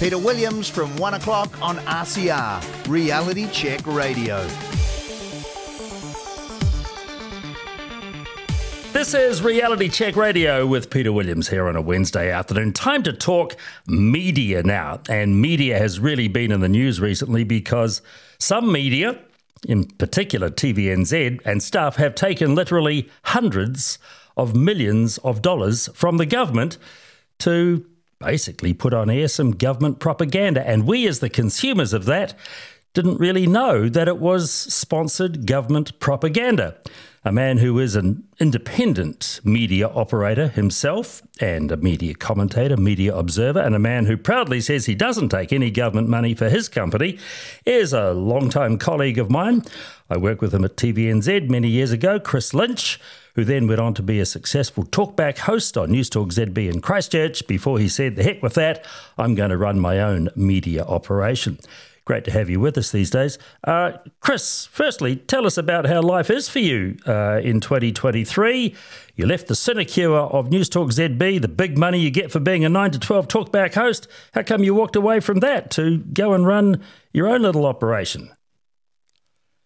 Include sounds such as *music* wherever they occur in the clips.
Peter Williams from 1 o'clock on RCR, Reality Check Radio. This is Reality Check Radio with Peter Williams here on a Wednesday afternoon. Time to talk media now. And media has really been in the news recently because some media, in particular TVNZ and staff, have taken literally hundreds of millions of dollars from the government to basically put on air some government propaganda. And we, as the consumers of that, didn't really know that it was sponsored government propaganda. A man who is an independent media operator himself and a media commentator, media observer, and a man who proudly says he doesn't take any government money for his company is a long-time colleague of mine. I worked with him at TVNZ many years ago, Chris Lynch who then went on to be a successful talkback host on News Talk ZB in Christchurch before he said, The heck with that, I'm going to run my own media operation. Great to have you with us these days. Uh, Chris, firstly, tell us about how life is for you uh, in 2023. You left the sinecure of News Talk ZB, the big money you get for being a 9 to 12 talkback host. How come you walked away from that to go and run your own little operation?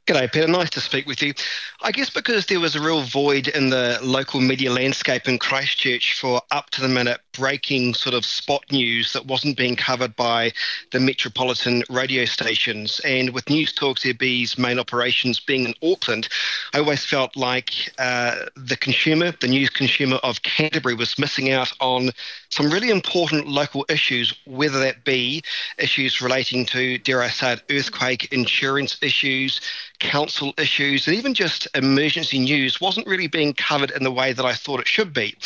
G'day, Peter. Nice to speak with you. I guess because there was a real void in the local media landscape in Christchurch for up to the minute breaking sort of spot news that wasn't being covered by the metropolitan radio stations. And with News Talk ZB's main operations being in Auckland, I always felt like uh, the consumer, the news consumer of Canterbury, was missing out on some really important local issues, whether that be issues relating to, dare I say earthquake insurance issues council issues, and even just emergency news wasn't really being covered in the way that I thought it should be.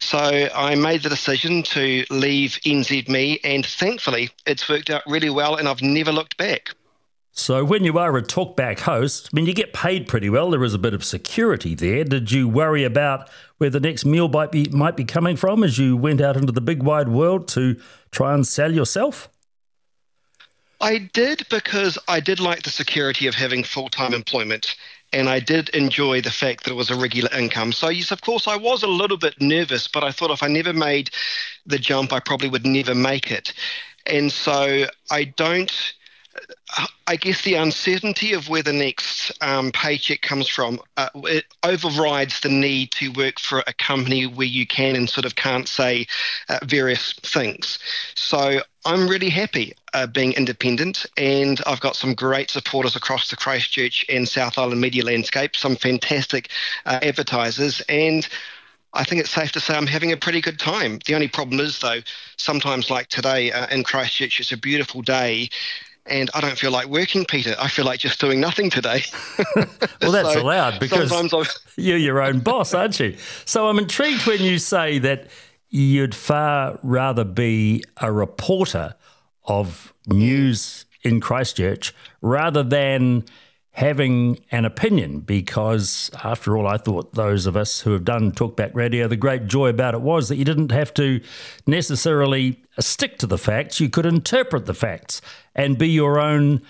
So I made the decision to leave NZME, and thankfully it's worked out really well, and I've never looked back. So when you are a talkback host, I mean, you get paid pretty well. There is a bit of security there. Did you worry about where the next meal might be might be coming from as you went out into the big wide world to try and sell yourself? I did because I did like the security of having full time employment. And I did enjoy the fact that it was a regular income. So, yes, of course, I was a little bit nervous, but I thought if I never made the jump, I probably would never make it. And so I don't I guess the uncertainty of where the next um, paycheck comes from uh, it overrides the need to work for a company where you can and sort of can't say uh, various things. So I'm really happy uh, being independent, and I've got some great supporters across the Christchurch and South Island media landscape, some fantastic uh, advertisers, and I think it's safe to say I'm having a pretty good time. The only problem is, though, sometimes like today uh, in Christchurch, it's a beautiful day, and I don't feel like working, Peter. I feel like just doing nothing today. *laughs* *laughs* well, that's so allowed because *laughs* you're your own boss, aren't you? So I'm intrigued when you say that you'd far rather be a reporter of news in Christchurch rather than having an opinion because, after all, I thought those of us who have done talkback radio, the great joy about it was that you didn't have to necessarily stick to the facts, you could interpret the facts and be your own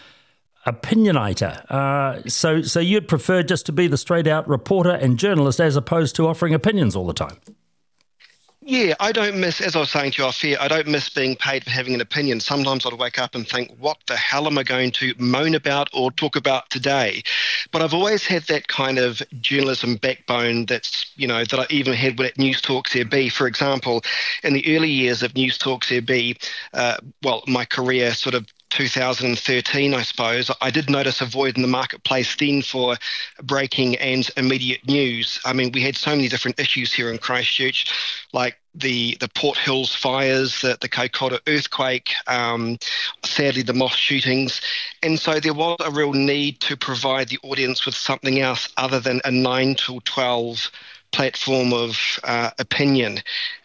opinionator. Uh, so, so you'd prefer just to be the straight out reporter and journalist as opposed to offering opinions all the time? Yeah, I don't miss, as I was saying to you off here, I don't miss being paid for having an opinion. Sometimes I'd wake up and think, what the hell am I going to moan about or talk about today? But I've always had that kind of journalism backbone that's, you know, that I even had at News Talk ZB. For example, in the early years of News Talk ZB, uh, well, my career sort of 2013, I suppose, I did notice a void in the marketplace then for breaking and immediate news. I mean, we had so many different issues here in Christchurch, like the the Port Hills fires, the, the Kaikoura earthquake, um, sadly the mosque shootings, and so there was a real need to provide the audience with something else other than a nine to twelve platform of uh, opinion.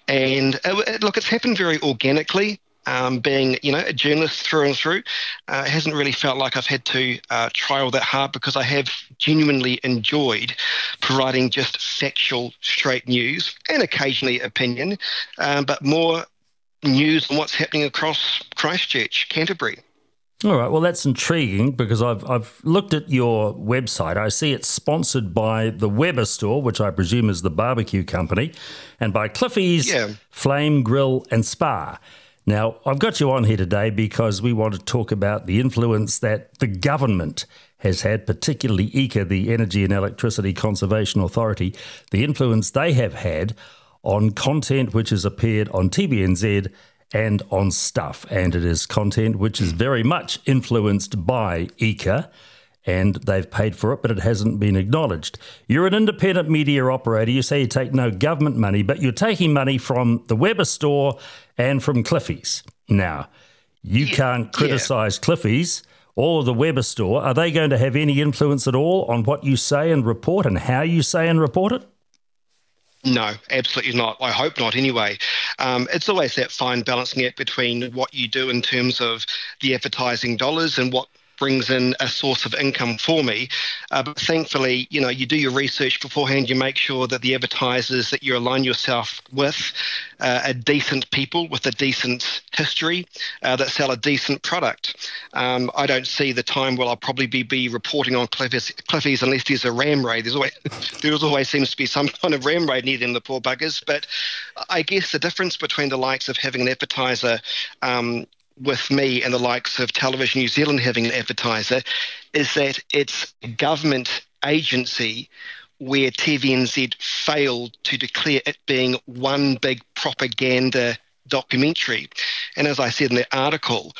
And it, look, it's happened very organically um, being you know a journalist through and through, uh, hasn't really felt like I've had to uh, try all that hard because I have genuinely enjoyed providing just factual, straight news and occasionally opinion, um, but more news on what's happening across Christchurch, Canterbury. All right, well, that's intriguing because I've, I've looked at your website. I see it's sponsored by the Weber store, which I presume is the barbecue company, and by Cliffy's yeah. Flame Grill and Spa. Now, I've got you on here today because we want to talk about the influence that the government has had, particularly EECA, the Energy and Electricity Conservation Authority, the influence they have had on content which has appeared on TVNZ and on Stuff. And it is content which is very much influenced by EECA and they've paid for it, but it hasn't been acknowledged. You're an independent media operator. You say you take no government money, but you're taking money from the Weber store and from Cliffy's. Now, you yeah, can't criticise yeah. Cliffy's or the Weber store. Are they going to have any influence at all on what you say and report and how you say and report it? No, absolutely not. I hope not anyway. Um, it's always that fine balancing act between what you do in terms of the advertising dollars and what brings in a source of income for me. Uh, but thankfully, you know, you do your research beforehand. You make sure that the advertisers that you align yourself with uh, are decent people with a decent history uh, that sell a decent product. Um, I don't see the time where I'll probably be, be reporting on Cliffy's, Cliffy's unless there's a ram raid. There's always, *laughs* there always seems to be some *laughs* kind of ram raid needed in the poor buggers. But I guess the difference between the likes of having an advertiser um, with me and the likes of Television New Zealand having an advertiser is that it's government agency where TVNZ failed to declare it being one big propaganda documentary. And as I said in the article,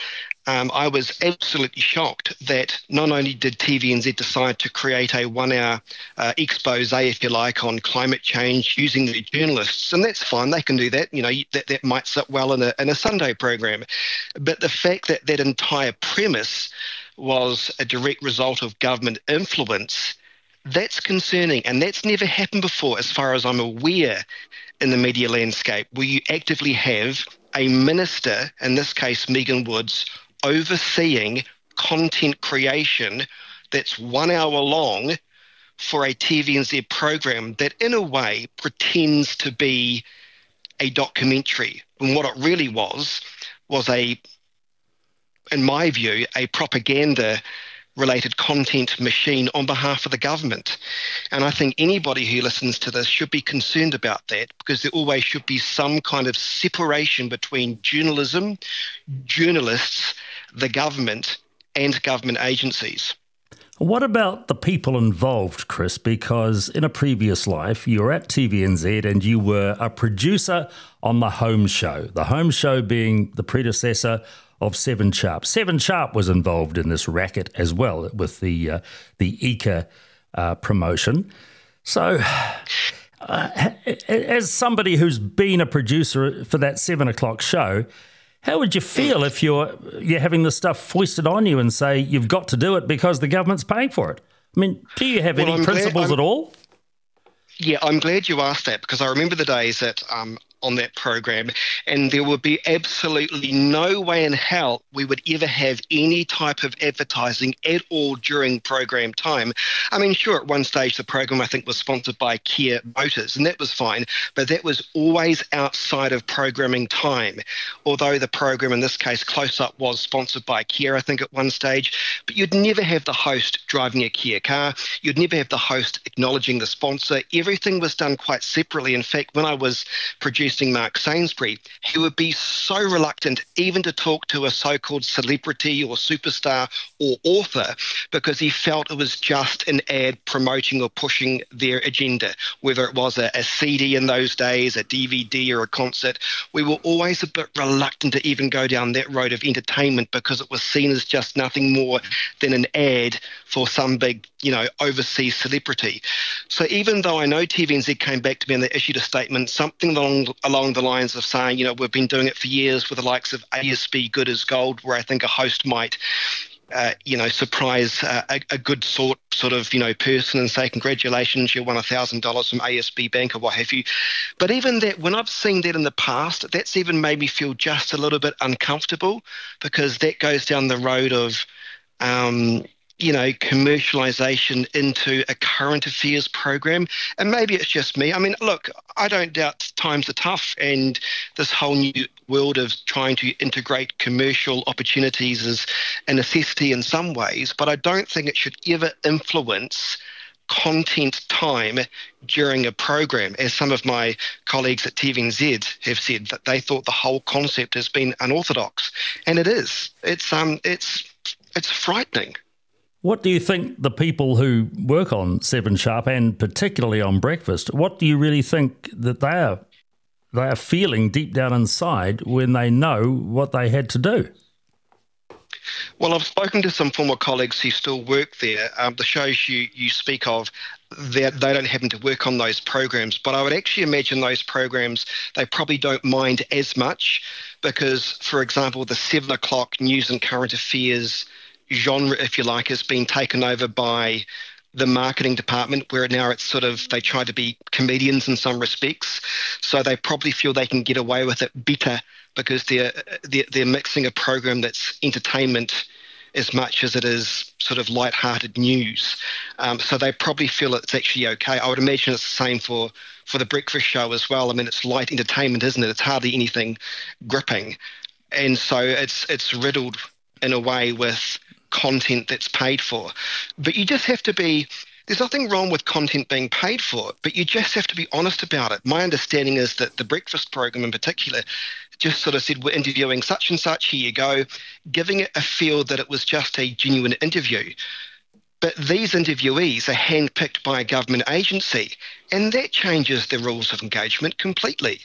um, I was absolutely shocked that not only did TVNZ decide to create a one hour uh, expose, if you like, on climate change using the journalists, and that's fine, they can do that. You know, that, that might sit well in a, in a Sunday program. But the fact that that entire premise was a direct result of government influence, that's concerning. And that's never happened before, as far as I'm aware, in the media landscape, where you actively have a minister, in this case, Megan Woods, overseeing content creation that's one hour long for a TVNZ program that, in a way, pretends to be a documentary. And what it really was, was a, in my view, a propaganda related content machine on behalf of the government. And I think anybody who listens to this should be concerned about that because there always should be some kind of separation between journalism, journalists, the government, and government agencies. What about the people involved, Chris? Because in a previous life, you were at TVNZ and you were a producer on the Holmes Show. The Holmes Show being the predecessor of Seven Sharp. Seven Sharp was involved in this racket as well with the uh, the EECA uh, promotion. So, uh, as somebody who's been a producer for that seven o'clock show, how would you feel if you're you're having this stuff foisted on you and say you've got to do it because the government's paying for it? I mean, do you have well, any I'm principles at all? Yeah, I'm glad you asked that because I remember the days that um, on that program, and there would be absolutely no way in hell we would ever have any type of advertising at all during program time. I mean, sure, at one stage the program I think was sponsored by Kia Motors, and that was fine, but that was always outside of programming time. Although the program in this case, Close Up, was sponsored by Kia, I think at one stage, but you'd never have the host driving a Kia car, you'd never have the host acknowledging the sponsor. Everything was done quite separately. In fact, when I was producing Mark Sainsbury, he would be so reluctant even to talk to a so called celebrity or superstar or author because he felt it was just an ad promoting or pushing their agenda, whether it was a, a CD in those days, a DVD, or a concert. We were always a bit reluctant to even go down that road of entertainment because it was seen as just nothing more than an ad for some big, you know, overseas celebrity. So even though I know TVNZ came back to me and they issued a statement, something along along the lines of saying, you know, we've been doing it for years with the likes of ASB Good as Gold, where I think a host might. Uh, you know, surprise uh, a, a, good sort sort of you know person and say congratulations, you won a thousand dollars from ASB Bank or what have you. But even that, when I've seen that in the past, that's even made me feel just a little bit uncomfortable because that goes down the road of um, you know, commercialization into a current affairs program. And maybe it's just me. I mean, look, I don't doubt times are tough and this whole new world of trying to integrate commercial opportunities is a necessity in some ways, but I don't think it should ever influence content time during a program, as some of my colleagues at TVNZ have said that they thought the whole concept has been unorthodox, and it is. It's um, it's it's frightening. What do you think the people who work on Seven Sharp and particularly on Breakfast, what do you really think that they are they are feeling deep down inside when they know what they had to do? Well, I've spoken to some former colleagues who still work there. Um, the shows you, you speak of, they don't happen to work on those programs, but I would actually imagine those programs, they probably don't mind as much because, for example, the seven o'clock news and current affairs genre, if you like, has been taken over by the marketing department, where now it's sort of they try to be comedians in some respects. So they probably feel they can get away with it better because they're they're, they're mixing a program that's entertainment as much as it is sort of light-hearted news. Um, so they probably feel it's actually okay. I would imagine it's the same for for the breakfast show as well. I mean, it's light entertainment, isn't it? It's hardly anything gripping, and so it's it's riddled in a way with content that's paid for. But you just have to be there's nothing wrong with content being paid for, but you just have to be honest about it. My understanding is that the breakfast program in particular just sort of said, We're interviewing such and such, here you go, giving it a feel that it was just a genuine interview. But these interviewees are handpicked by a government agency, and that changes the rules of engagement completely.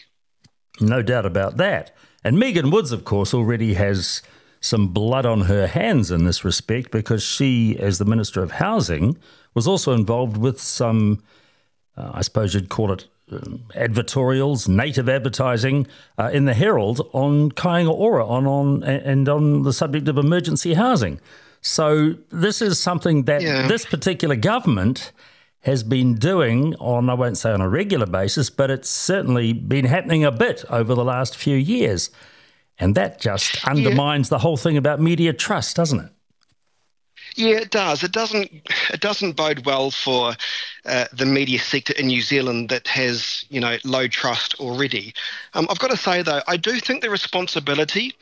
No doubt about that. And Megan Woods, of course, already has some blood on her hands in this respect because she, as the Minister of Housing, was also involved with some, uh, I suppose you'd call it um, advertorials, native advertising uh, in the Herald on Kāinga Ora on, on, and on the subject of emergency housing. So this is something that yeah. this particular government has been doing on, I won't say on a regular basis, but it's certainly been happening a bit over the last few years. And that just undermines yeah. the whole thing about media trust, doesn't it? Yeah, it does. It doesn't. It doesn't bode well for uh, the media sector in New Zealand that has, you know, low trust already. Um, I've got to say though, I do think the responsibility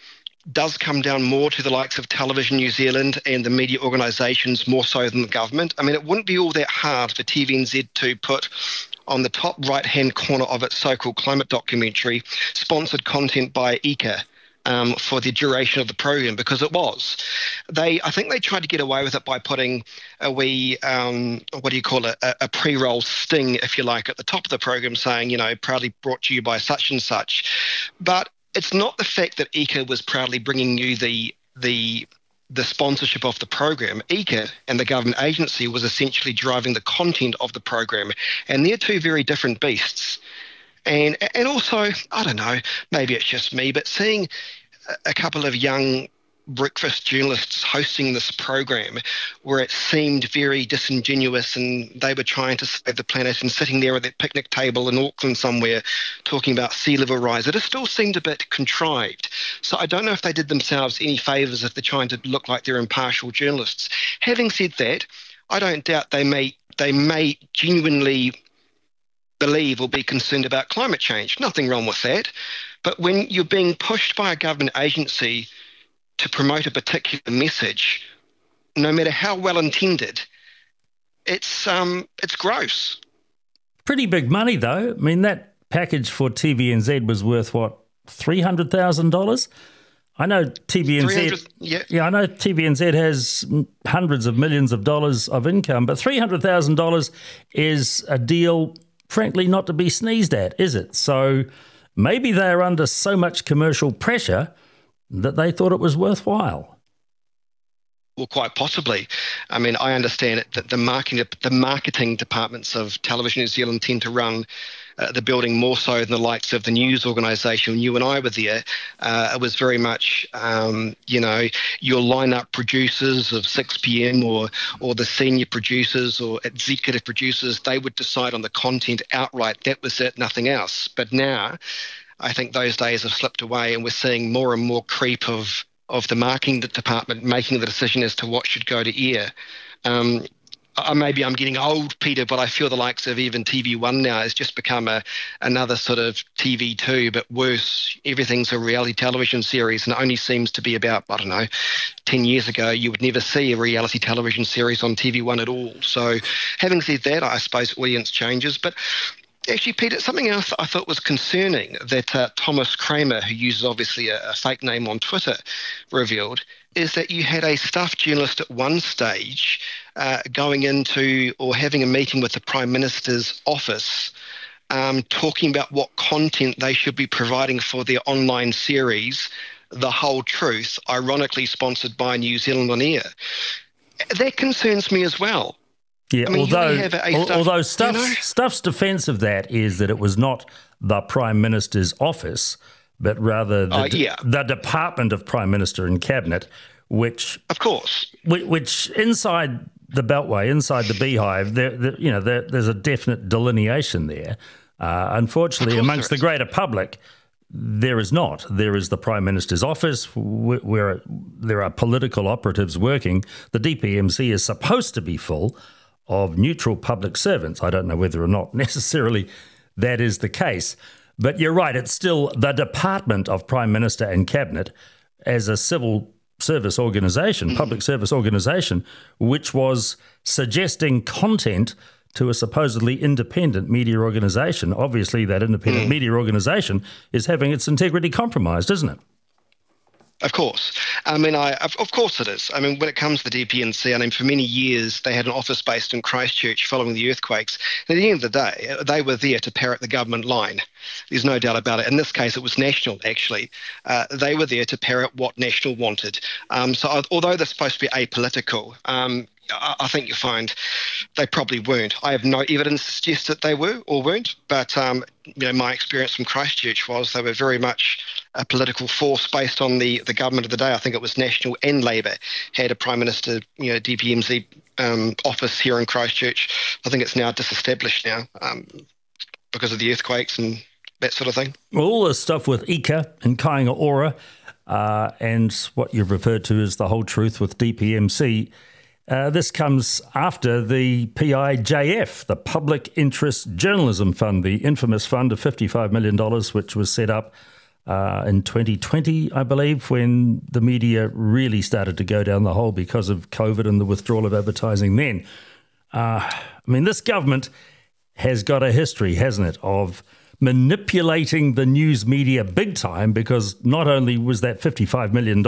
does come down more to the likes of Television New Zealand and the media organisations more so than the government. I mean, it wouldn't be all that hard for TVNZ to put on the top right hand corner of its so called climate documentary sponsored content by EECA um, for the duration of the program because it was. They, I think they tried to get away with it by putting a wee, um, what do you call it, a, a pre-roll sting, if you like, at the top of the program saying, you know, proudly brought to you by such and such. But it's not the fact that EECA was proudly bringing you the the the sponsorship of the program. EECA and the government agency was essentially driving the content of the program, and they're two very different beasts. And and also, I don't know, maybe it's just me, but seeing a couple of young breakfast journalists hosting this program where it seemed very disingenuous and they were trying to save the planet and sitting there at that picnic table in Auckland somewhere talking about sea level rise. It still seemed a bit contrived. So I don't know if they did themselves any favours if they're trying to look like they're impartial journalists. Having said that, I don't doubt they may they may genuinely believe or be concerned about climate change. Nothing wrong with that. But when you're being pushed by a government agency to promote a particular message, no matter how well intended, it's um, it's gross. Pretty big money, though. I mean, that package for TVNZ was worth what three hundred thousand dollars. I know TVNZ. Yeah. yeah, I know TVNZ has hundreds of millions of dollars of income, but three hundred thousand dollars is a deal frankly not to be sneezed at, is it? So maybe they're under so much commercial pressure that they thought it was worthwhile. Well, quite possibly. I mean, I understand that the marketing the marketing departments of Television New Zealand tend to run uh, the building more so than the likes of the news organisation. You and I were there. Uh, it was very much, um, you know, your lineup producers of 6 p.m. or or the senior producers or executive producers. They would decide on the content outright. That was it, nothing else. But now, I think those days have slipped away, and we're seeing more and more creep of of the marketing department making the decision as to what should go to air. Um, uh, maybe I'm getting old, Peter, but I feel the likes of even TV1 now has just become a another sort of TV2, but worse. Everything's a reality television series, and it only seems to be about I don't know, ten years ago you would never see a reality television series on TV1 at all. So, having said that, I suppose audience changes, but Actually, Peter, something else I thought was concerning that uh, Thomas Cranmer, who uses obviously a, a, fake name on Twitter, revealed is that you had a staff journalist at one stage uh, going into or having a meeting with the Prime Minister's office. Um, talking about what content they should be providing for their online series, The Whole Truth, ironically sponsored by New Zealand On Air. That concerns me as well yeah, I mean, although stuff, although Stuff's, you know? Stuff's defence of that is that it was not the Prime Minister's office, but rather the, uh, yeah. the Department of Prime Minister and Cabinet, which of course, which, which inside the Beltway, inside the beehive, there, there you know, there, there's a definite delineation there. Uh, unfortunately, amongst the greater public, there is not. There is the Prime Minister's office where there are political operatives working. The DPMC is supposed to be full of neutral public servants. I don't know whether or not *laughs* necessarily that is the case. But you're right, it's still the Department of Prime Minister and Cabinet as a civil service organisation, mm-hmm. public service organisation, which was suggesting content to a supposedly independent media organisation. Obviously, that independent mm. media organisation is having its integrity compromised, isn't it? Of course. I mean, I of, of, course it is. I mean, when it comes to the DPMC, I mean, for many years they had an office based in Christchurch following the earthquakes. And at the end of the day, they were there to parrot the government line. There's no doubt about it. In this case, it was National, actually. Uh, they were there to parrot what National wanted. Um, so, although they're supposed to be apolitical, um, I think you'll find they probably weren't. I have no evidence to suggest that they were or weren't, but um, you know, my experience from Christchurch was they were very much a political force based on the, the government of the day. I think it was National and Labour had a Prime Minister, you know, DPMC um, office here in Christchurch. I think it's now disestablished now um, because of the earthquakes and that sort of thing. Well, all this stuff with EECA and Kāinga Ora uh, and what you've referred to as the whole truth with DPMC – uh, this comes after the PIJF, the Public Interest Journalism Fund, the infamous fund of $55 million, which was set up uh, in 2020, I believe, when the media really started to go down the hole because of COVID and the withdrawal of advertising then. Uh, I mean, this government has got a history, hasn't it, of manipulating the news media big time because not only was that $55 million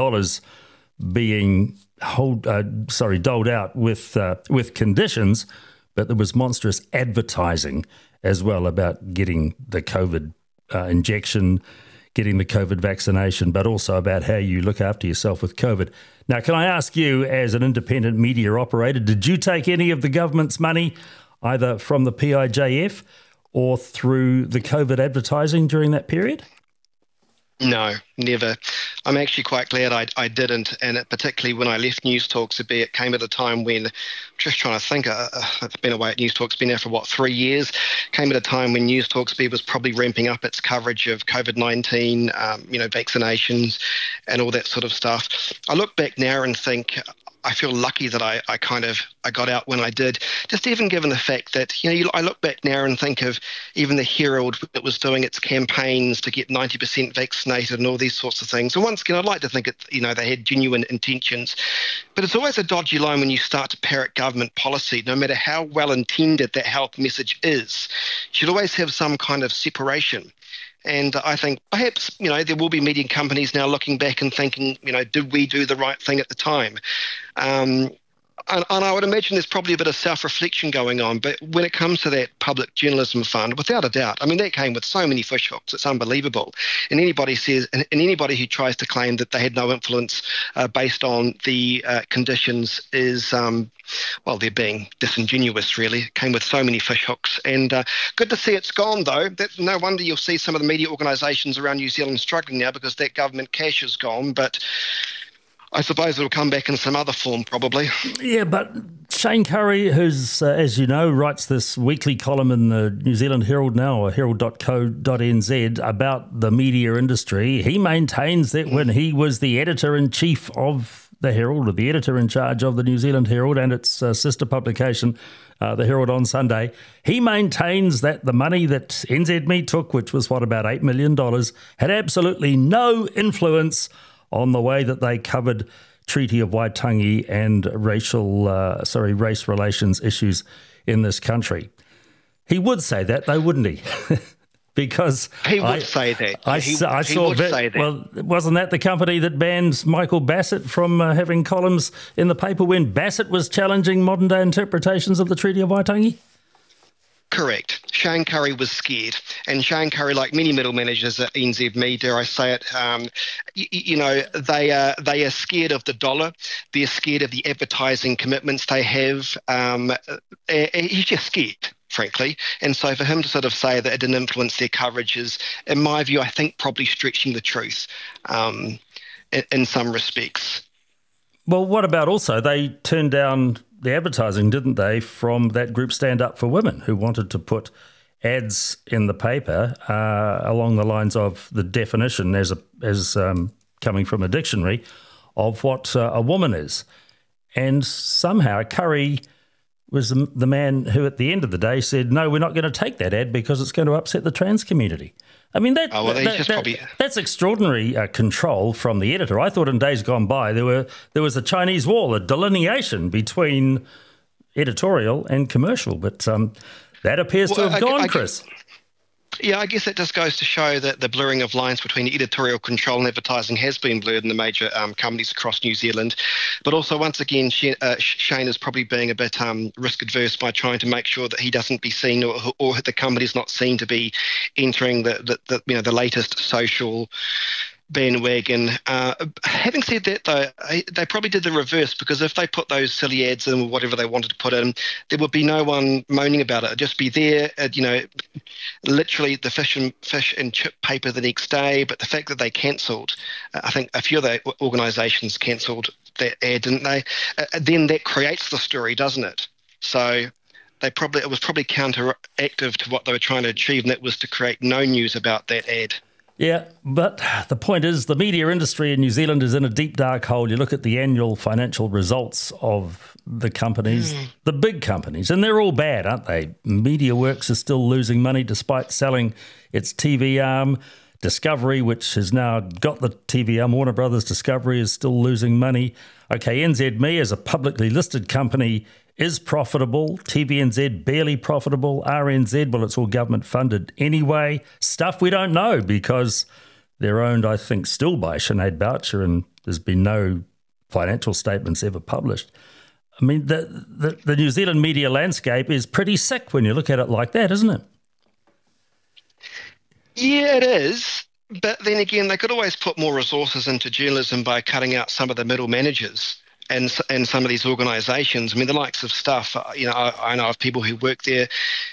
being hold, uh, sorry, doled out with uh, with conditions, but there was monstrous advertising as well about getting the COVID uh, injection, getting the COVID vaccination, but also about how you look after yourself with COVID. Now, can I ask you, as an independent media operator, did you take any of the government's money, either from the PIJF or through the COVID advertising during that period? No, never. I'm actually quite glad I, I didn't, and it, particularly when I left News Newstalk, it came at a time when, just trying to think, uh, uh, I've been away at Newstalk, been there for what three years. Came at a time when News Newstalk was probably ramping up its coverage of COVID-19, um, you know, vaccinations, and all that sort of stuff. I look back now and think I feel lucky that I, I kind of I got out when I did. Just even given the fact that you know you, I look back now and think of even the Herald that was doing its campaigns to get 90% vaccinated and all these sorts of things. And once again, I'd like to think it you know they had genuine intentions, but it's always a dodgy line when you start to parrot government policy. No matter how well intended that health message is, you should always have some kind of separation. And I think perhaps, you know, there will be media companies now looking back and thinking, you know, did we do the right thing at the time? Um, and, and, I would imagine there's probably a bit of self-reflection going on. But when it comes to that public journalism fund, without a doubt, I mean that came with so many fishhooks. It's unbelievable. And anybody says, and, and anybody who tries to claim that they had no influence uh, based on the uh, conditions is, um, well, they're being disingenuous. Really, it came with so many fishhooks. And uh, good to see it's gone though. That, no wonder you'll see some of the media organisations around New Zealand struggling now because that government cash is gone. But I suppose it'll come back in some other form, probably. Yeah, but Shayne Currie, who's, uh, as you know, writes this weekly column in the New Zealand Herald now, or herald.co.nz, about the media industry, he maintains that when he was the editor in chief of the Herald, or the editor in charge of the New Zealand Herald and its uh, sister publication, uh, the Herald on Sunday. He maintains that the money that NZME took, which was what about eight million dollars, had absolutely no influence on the way that they covered Treaty of Waitangi and racial, uh, sorry, race relations issues in this country. He would say that, though, wouldn't he? *laughs* because he would I, say that. I, he, I he saw would that, say that. Well, wasn't that the company that banned Michael Bassett from uh, having columns in the paper when Bassett was challenging modern day interpretations of the Treaty of Waitangi? Correct. Shayne Currie was scared, and Shayne Currie, like many middle managers at NZME, dare I say it, um, you, you know, they are they are scared of the dollar. They're scared of the advertising commitments they have. Um, he's just scared frankly. And so for him to sort of say that it didn't influence their coverage is, in my view, I think probably stretching the truth um, in, in, some respects. Well, what about also they turned down the advertising, didn't they, from that group Stand Up for Women, who wanted to put ads in the paper uh, along the lines of the definition as a, as um, coming from a dictionary of what uh, a woman is, and somehow Currie was the, the man who, at the end of the day, said, "No, we're not going to take that ad because it's going to upset the trans community." I mean, that, oh, well, that, that probably... that's extraordinary uh, control from the editor. I thought in days gone by there were there was a Chinese wall, a delineation between editorial and commercial, but um, that appears well, to have I, gone, I, Chris. Yeah, I guess that just goes to show that the blurring of lines between editorial control and advertising has been blurred in the major um, companies across New Zealand. But also, once again, uh, Shayne is probably being a bit um, risk adverse by trying to make sure that he doesn't be seen or, or the company's not seen to be entering the, the, the you know the latest social bandwagon. Uh, having said that, though, they probably did the reverse because if they put those silly ads in or whatever they wanted to put in, there would be no one moaning about it. It'd just be there, uh, you know, literally the fish and fish and chip paper the next day. But the fact that they cancelled, uh, I think a few of the organisations cancelled that ad, didn't they? Uh, then that creates the story, doesn't it? So they probably it was probably counteractive to what they were trying to achieve, and that was to create no news about that ad. Yeah, but the point is, the media industry in New Zealand is in a deep dark hole. You look at the annual financial results of the companies, mm. the big companies, and they're all bad, aren't they? MediaWorks is still losing money despite selling its TV arm. Discovery, which has now got the TV arm, Warner Brothers Discovery, is still losing money. Okay, NZME is a publicly listed company is profitable. TVNZ barely profitable. RNZ, well, it's all government funded anyway. Stuff we don't know because they're owned, I think, still by Sinead Boucher, and there's been no financial statements ever published. I mean, the, the, the New Zealand media landscape is pretty sick when you look at it like that, isn't it? Yeah, it is. But then again, they could always put more resources into journalism by cutting out some of the middle managers and and some of these organisations. I mean, the likes of stuff. Uh, you know, I, I, know of people who work there,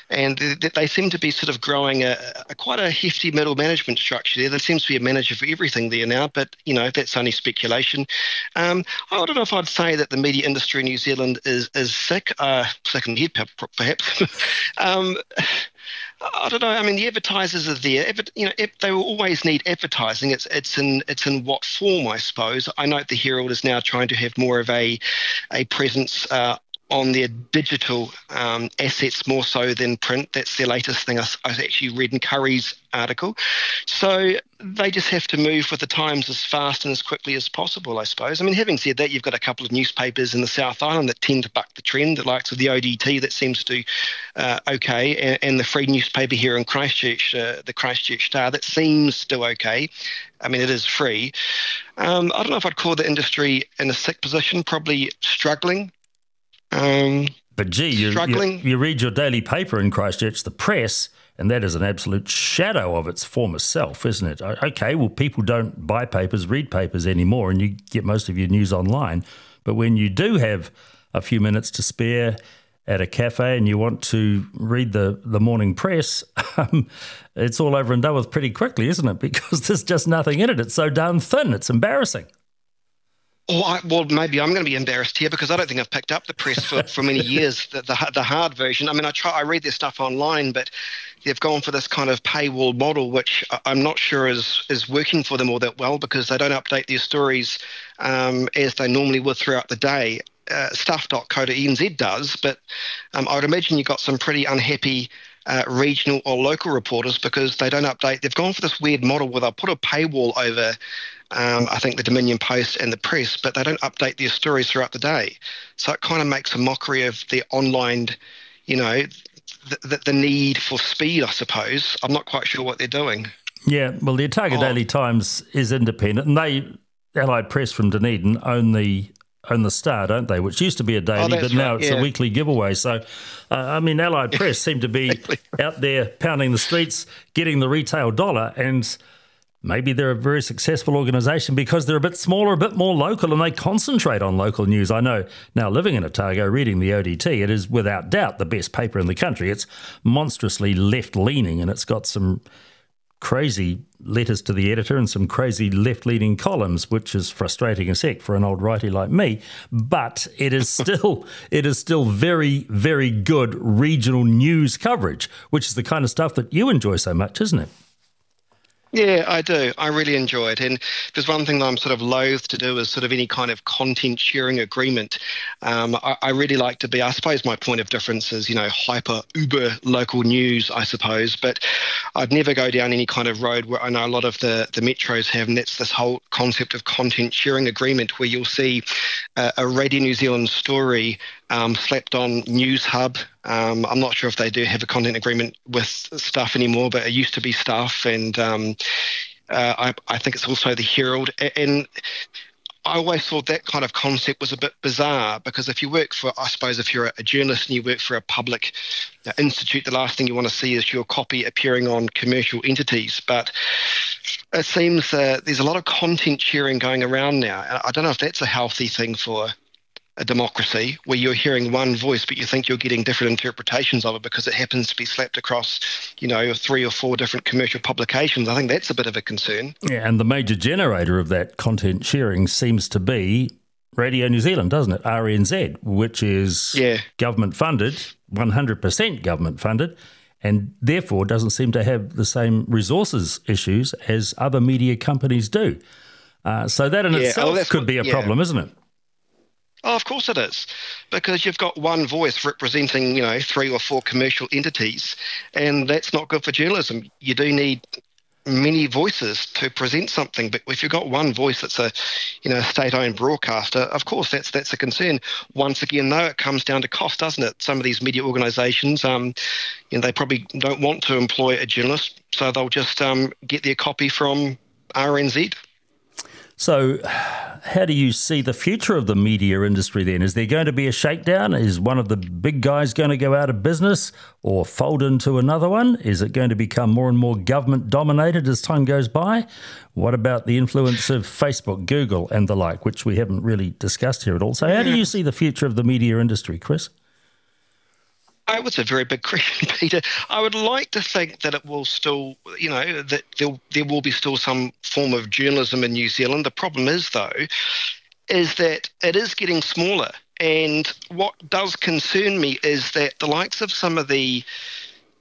and they, they seem to be sort of growing a, a, quite a hefty middle management structure there. There seems to be a manager for everything there now, but you know that's only speculation. Um, I don't know if I'd say that the media industry in New Zealand is is sick, uh, sick in the head perhaps. *laughs* um, I don't know. I mean, the advertisers are there. You know, they will always need advertising. It's it's in it's in what form, I suppose. I note the Herald is now trying to have more of a a presence uh, on their digital um, assets more so than print. That's their latest thing. I, I, actually read in Currie's article. So they just have to move with the times as fast and as quickly as possible, I suppose. I mean, having said that, you've got a couple of newspapers in the South Island that tend to buck the trend, the likes of the ODT that seems to do uh, okay, and, and, the free newspaper here in Christchurch, uh, the Christchurch Star, that seems still okay. I mean, it is free. Um, I don't know if I'd call the industry in a sick position, probably struggling um, but gee, you, you, you, read your daily paper in Christchurch, the press, and that is an absolute shadow of its former self, isn't it? Okay, well, people don't buy papers, read papers anymore, and you get most of your news online. But when you do have a few minutes to spare at a cafe and you want to read the, the morning press, *laughs* um, it's all over and done with pretty quickly, isn't it? *laughs* Because there's just nothing in it. It's so darn thin. It's embarrassing. Oh, I, well, maybe I'm going to be embarrassed here because I don't think I've picked up the press for, for many *laughs* years, the, the, the hard version. I mean, I try, I read their stuff online, but they've gone for this kind of paywall model, which I'm not sure is is working for them all that well because they don't update their stories um, as they normally would throughout the day. Uh, stuff.co.nz does, but um, I would imagine you've got some pretty unhappy uh, regional or local reporters because they don't update. They've gone for this weird model where they'll put a paywall over um, I think the Dominion Post and the press, but they don't update their stories throughout the day. So it kind of makes a mockery of the online, you know, the, the, the need for speed, I suppose. I'm not quite sure what they're doing. Yeah, well, the Otago oh. Daily Times is independent, and they, Allied Press from Dunedin, own the own the Star, don't they? Which used to be a daily, oh, but now right, it's yeah. a weekly giveaway. So, uh, I mean, Allied *laughs* Press seem to be out there pounding the streets, getting the retail dollar, and maybe they're a very successful organization because they're a bit smaller, a bit more local, and they concentrate on local news. I know now living in Otago, reading the ODT, it is without doubt the best paper in the country. It's monstrously left leaning and it's got some crazy letters to the editor and some crazy left leaning columns, which is frustrating as heck for an old righty like me. But it is *laughs* still it is still very, very good regional news coverage, which is the kind of stuff that you enjoy so much, isn't it? Yeah, I do. I really enjoy it. And there's one thing that I'm sort of loath to do is sort of any kind of content sharing agreement. Um, I, I, really like to be, I suppose my point of difference is, you know, hyper uber local news, I suppose. But I'd never go down any kind of road where I know a lot of the, the metros have, and that's this whole concept of content sharing agreement where you'll see uh, a Radio New Zealand story um, slapped on Newshub. Um, I'm not sure if they do have a content agreement with Stuff anymore, but it used to be Stuff, and um, uh, I, I, think it's also the Herald. And I always thought that kind of concept was a bit bizarre because if you work for, I suppose, if you're a journalist and you work for a public uh, institute, the last thing you want to see is your copy appearing on commercial entities. But it seems uh, there's a lot of content sharing going around now. I don't know if that's a healthy thing for a democracy where you're hearing one voice, but you think you're getting different interpretations of it because it happens to be slapped across, you know, three or four different commercial publications. I think that's a bit of a concern. Yeah, and the major generator of that content sharing seems to be Radio New Zealand, doesn't it? RNZ, which is yeah. government funded, 100% government funded, and therefore doesn't seem to have the same resources issues as other media companies do. Uh, so that in yeah. itself oh, could what, be a yeah. problem, isn't it? Oh, of course it is, because you've got one voice representing, you know, three or four commercial entities, and that's not good for journalism. You do need many voices to present something, but if you've got one voice that's a, you know, state-owned broadcaster, of course that's that's a concern. Once again, though, it comes down to cost, doesn't it? Some of these media organisations, um, you know, they probably don't want to employ a journalist, so they'll just um, get their copy from RNZ. So, how do you see the future of the media industry then? Is there going to be a shakedown? Is one of the big guys going to go out of business or fold into another one? Is it going to become more and more government dominated as time goes by? What about the influence of Facebook, Google, and the like, which we haven't really discussed here at all? So, how do you see the future of the media industry, Chris? It was a very big question, Peter. *laughs* I would like to think that it will still, you know, that there, there will be still some form of journalism in New Zealand. The problem is, though, is that it is getting smaller. And what does concern me is that the likes of some of the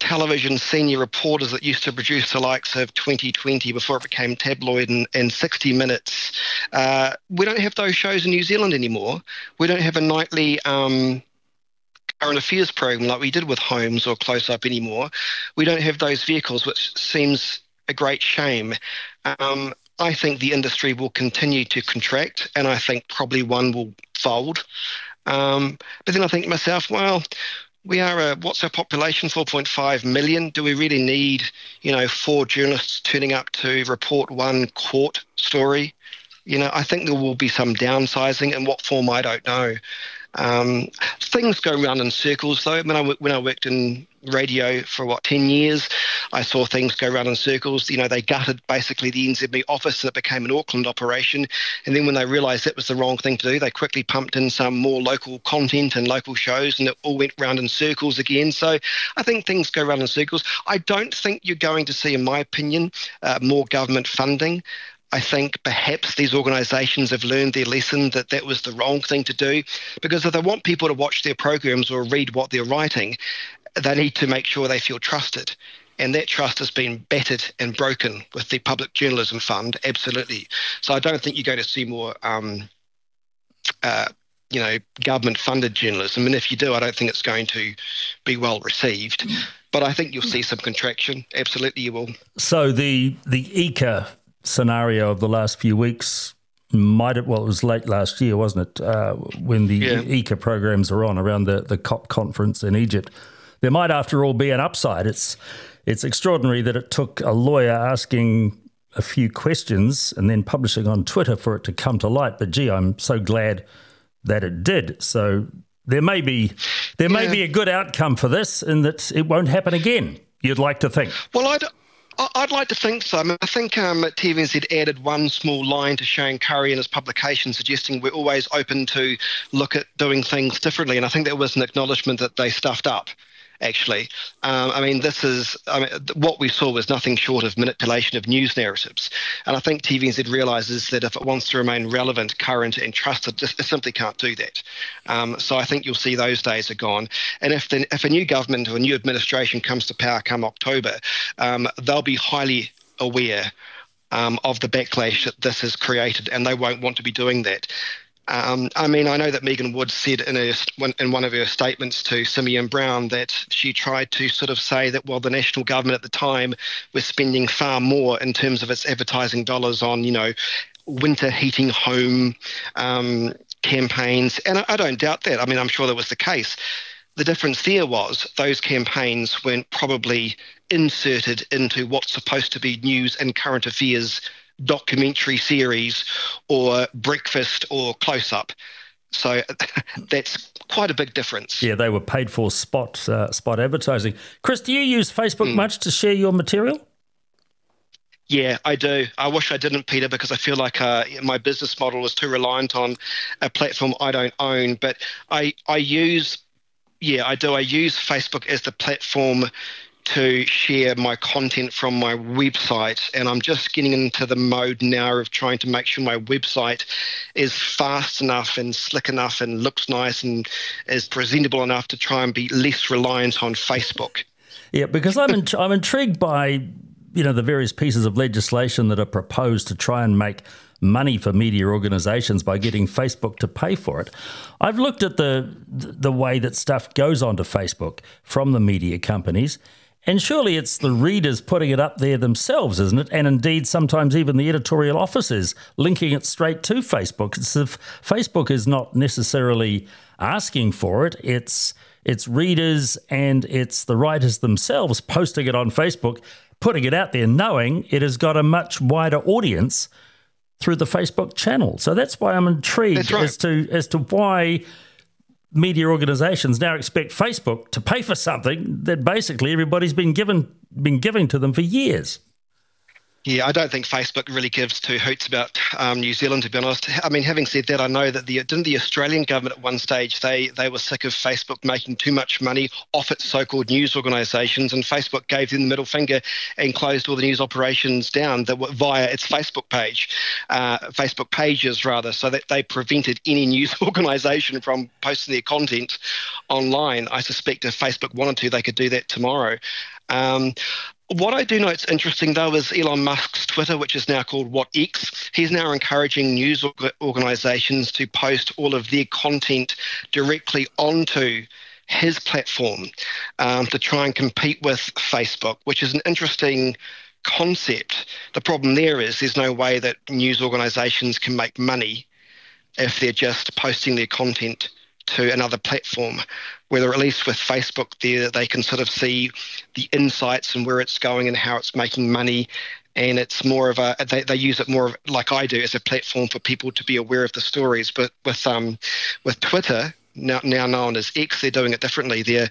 television senior reporters that used to produce the likes of 2020 before it became tabloid and, and 60 Minutes, uh, we don't have those shows in New Zealand anymore. We don't have a nightly. Um, current affairs program like we did with Holmes or Close Up anymore. We don't have those vehicles, which seems a great shame. Um, I think the industry will continue to contract, and I think probably one will fold. Um, but then I think to myself, well, we are a what's our population 4.5 million do we really need you know four journalists turning up to report one court story you know i think there will be some downsizing in what form i don't know um, things go round in circles, though. When I when I worked in radio for what ten years, I saw things go round in circles. You know, they gutted basically the NZME office, and it became an Auckland operation. And then when they realised that was the wrong thing to do, they quickly pumped in some more local content and local shows, and it all went round in circles again. So I think things go round in circles. I don't think you're going to see, in my opinion, uh, more government funding. I think perhaps these organisations have learned their lesson that that was the wrong thing to do, because if they want people to watch their programs or read what they're writing, they need to make sure they feel trusted. And that trust has been battered and broken with the Public Journalism Fund, absolutely. So I don't think you're going to see more, um, uh, you know, government-funded journalism. And if you do, I don't think it's going to be well received. But I think you'll see some contraction. Absolutely, you will. So the the EECA scenario of the last few weeks might have, well, it was late last year, wasn't it? Uh, when the yeah. EECA programs are on around the, the COP conference in Egypt. There might, after all, be an upside. It's it's extraordinary that it took a lawyer asking a few questions and then publishing on Twitter for it to come to light. But gee, I'm so glad that it did. So there may be there yeah. may be a good outcome for this, in that it won't happen again. You'd like to think. Well, I'd. I'd like to think so. I, mean, I think um, TVNZ added one small line to Shayne Currie in his publication suggesting we're always open to look at doing things differently. And I think that was an acknowledgement that they stuffed up actually. Um, I mean, this is I mean, what we saw was nothing short of manipulation of news narratives. And I think TVNZ realizes that if it wants to remain relevant, current, and trusted, it simply can't do that. Um, so I think you'll see those days are gone. And if, the, if a new government or a new administration comes to power come October, um, they'll be highly aware um, of the backlash that this has created, and they won't want to be doing that. Um, I mean, I know that Megan Woods said in, her, in one of her statements to Simeon Brown that she tried to sort of say that, well, the national government at the time was spending far more in terms of its advertising dollars on, you know, winter heating home um, campaigns. And I, I don't doubt that. I mean, I'm sure that was the case. The difference there was those campaigns weren't probably inserted into what's supposed to be news and current affairs documentary series or breakfast or close up. So *laughs* that's quite a big difference. Yeah, they were paid for spot uh, spot advertising. Chris, do you use Facebook mm. much to share your material? Yeah, I do. I wish I didn't, Peter, because I feel like uh, my business model is too reliant on a platform I don't own. But I I use yeah, I do. I use Facebook as the platform to share my content from my website. And I'm just getting into the mode now of trying to make sure my website is fast enough and slick enough and looks nice and is presentable enough to try and be less reliant on Facebook. Yeah, because I'm I'm intrigued by you know the various pieces of legislation that are proposed to try and make money for media organizations by getting Facebook to pay for it. I've looked at the the way that stuff goes onto Facebook from the media companies and surely it's the readers putting it up there themselves, isn't it? And indeed, sometimes even the editorial offices linking it straight to Facebook. It's if Facebook is not necessarily asking for it, it's it's readers and it's the writers themselves posting it on Facebook, putting it out there, knowing it has got a much wider audience through the Facebook channel. So that's why I'm intrigued right. as to as to why media organizations now expect Facebook to pay for something that basically everybody's been given been giving to them for years. Yeah, I don't think Facebook really gives two hoots about um, New Zealand. To be honest, I mean, having said that, I know that the didn't the Australian government at one stage they they were sick of Facebook making too much money off its so-called news organisations, and Facebook gave them the middle finger and closed all the news operations down that were via its Facebook page, uh, Facebook pages rather, so that they prevented any news *laughs* organisation from posting their content online. I suspect if Facebook wanted to, they could do that tomorrow. Um, what I do know it's interesting though is Elon Musk's Twitter, which is now called What X. He's now encouraging news organizations to post all of their content directly onto his platform um, to try and compete with Facebook, which is an interesting concept. The problem there is there's no way that news organizations can make money if they're just posting their content to another platform, whether at least with Facebook there they can sort of see the insights and where it's going and how it's making money. And it's more of a they, they use it more of, like I do as a platform for people to be aware of the stories. But with um with Twitter now now known as X, they're doing it differently. They're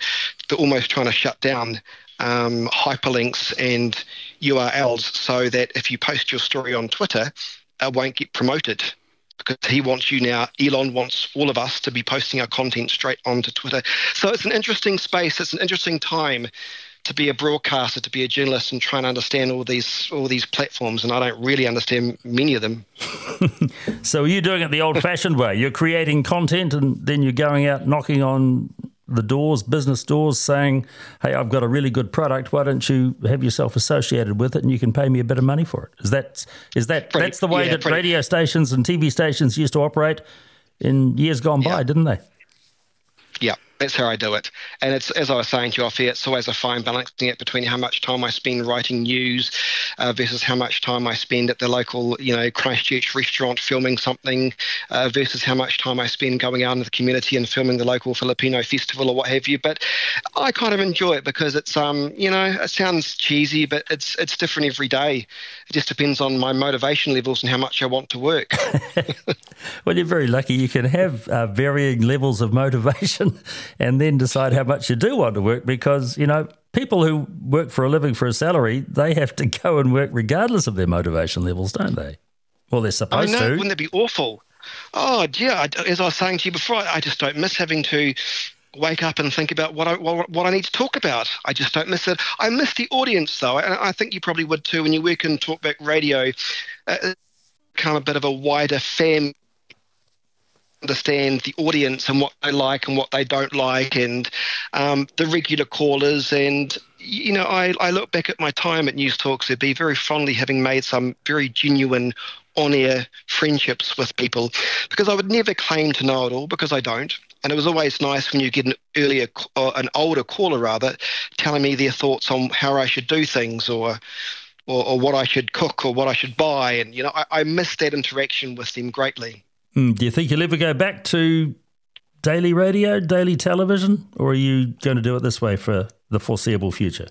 they're almost trying to shut down um, hyperlinks and URLs so that if you post your story on Twitter, it won't get promoted because he wants you now. Elon wants all of us to be posting our content straight onto Twitter. So it's an interesting space. It's an interesting time to be a broadcaster, to be a journalist, and try and understand all these all these platforms, and I don't really understand many of them. *laughs* so, you're you doing it the old-fashioned way? You're creating content, and then you're going out knocking on the doors, business doors, saying, "Hey, I've got a really good product. Why don't you have yourself associated with it, and you can pay me a bit of money for it?" Is that is that pretty, that's the way yeah, that pretty. radio stations and TV stations used to operate in years gone yeah. by, didn't they? Yeah. That's how I do it. And it's as I was saying to you off here, it's always a fine balancing it between how much time I spend writing news uh, versus how much time I spend at the local, you know, Christchurch restaurant filming something uh, versus how much time I spend going out into the community and filming the local Filipino festival or what have you. But I kind of enjoy it because it's, um, you know, it sounds cheesy, but it's it's different every day. It just depends on my motivation levels and how much I want to work. *laughs* well, you're very lucky. You can have uh, varying levels of motivation and then decide how much you do want to work because, you know, people who work for a living for a salary, they have to *laughs* go and work regardless of their motivation levels, don't they? Well, they're supposed I know, to. Wouldn't that be awful? Oh, yeah. As I was saying to you before, I just don't miss having to wake up and think about what I what, what, I need to talk about. I just don't miss it. I miss the audience though, and I think you probably would too when you work in talkback radio. Uh, become a bit of a wider fan understand the audience and what they like and what they don't like, and um, the regular callers. And you know, I, I look back at my time at Newstalk ZB very fondly having made some very genuine on-air friendships with people because I would never claim to know it all because I don't. And it was always nice when you get an earlier, an older caller rather, telling me their thoughts on how I should do things or or, or, what I should cook or what I should buy. And, you know, I, I miss that interaction with them greatly. Mm, do you think you'll ever go back to daily radio, daily television, or are you going to do it this way for the foreseeable future?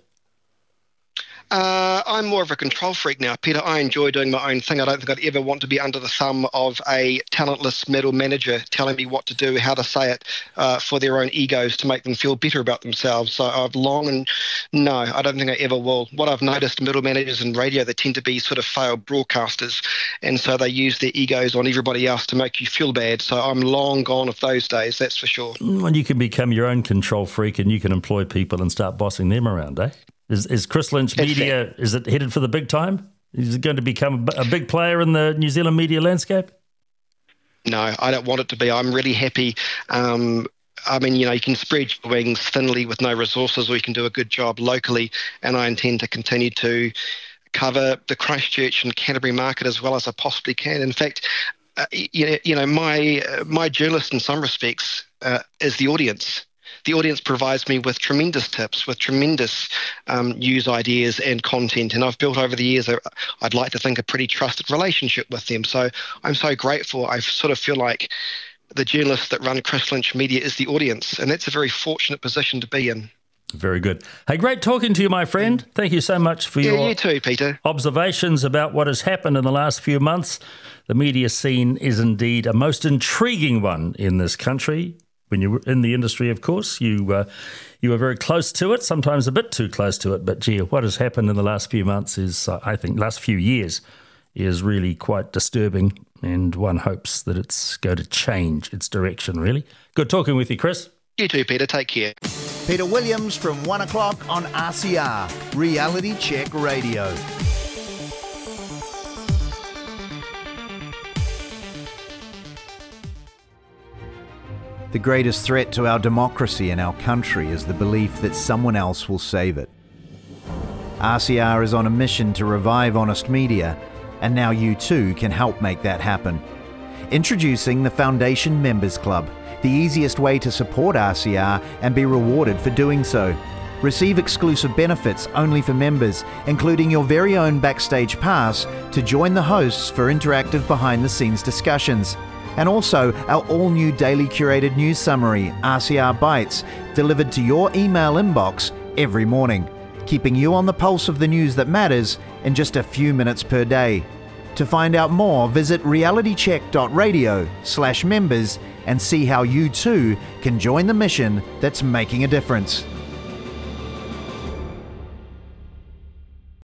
Uh, I'm more of a control freak now, Peter. I enjoy doing my own thing. I don't think I'd ever want to be under the thumb of a talentless middle manager telling me what to do, how to say it uh, for their own egos to make them feel better about themselves. So I've long and no, I don't think I ever will. What I've noticed, middle managers in radio, they tend to be sort of failed broadcasters, and so they use their egos on everybody else to make you feel bad. So I'm long gone of those days, that's for sure. Well, you can become your own control freak, and you can employ people and start bossing them around, eh? Is, is Chris Lynch Media, is it headed for the big time? Is it going to become a big player in the New Zealand media landscape? No, I don't want it to be. I'm really happy. Um, I mean, you know, you can spread your wings thinly with no resources, or you can do a good job locally. And I intend to continue to cover the Christchurch and Canterbury market as well as I possibly can. In fact, uh, you, know, you know, my uh, my journalist in some respects uh, is the audience the audience provides me with tremendous tips, with tremendous um, news ideas and content. And I've built over the years, i I'd like to think, a pretty trusted relationship with them. So I'm so grateful. I sort of feel like the journalists that run Chris Lynch Media is the audience, and that's a very fortunate position to be in. Very good. Hey, great talking to you, my friend. Thank you so much for yeah, your you too, Peter. observations about what has happened in the last few months. The media scene is indeed a most intriguing one in this country when you were in the industry, of course, you uh, you were very close to it, sometimes a bit too close to it. But gee, what has happened in the last few months is, uh, I think, last few years is really quite disturbing, and one hopes that it's going to change its direction. Really, good talking with you, Chris. You too, Peter. Take care. Peter Williams from one o'clock on RCR Reality Check Radio. The greatest threat to our democracy and our country is the belief that someone else will save it. RCR is on a mission to revive honest media, and now you too can help make that happen. Introducing the Foundation Members Club, the easiest way to support RCR and be rewarded for doing so. Receive exclusive benefits only for members, including your very own backstage pass to join the hosts for interactive behind the scenes discussions and also our all new daily curated news summary, RCR Bytes, delivered to your email inbox every morning, keeping you on the pulse of the news that matters in just a few minutes per day. To find out more, visit realitycheck.radio/members and see how you too can join the mission that's making a difference.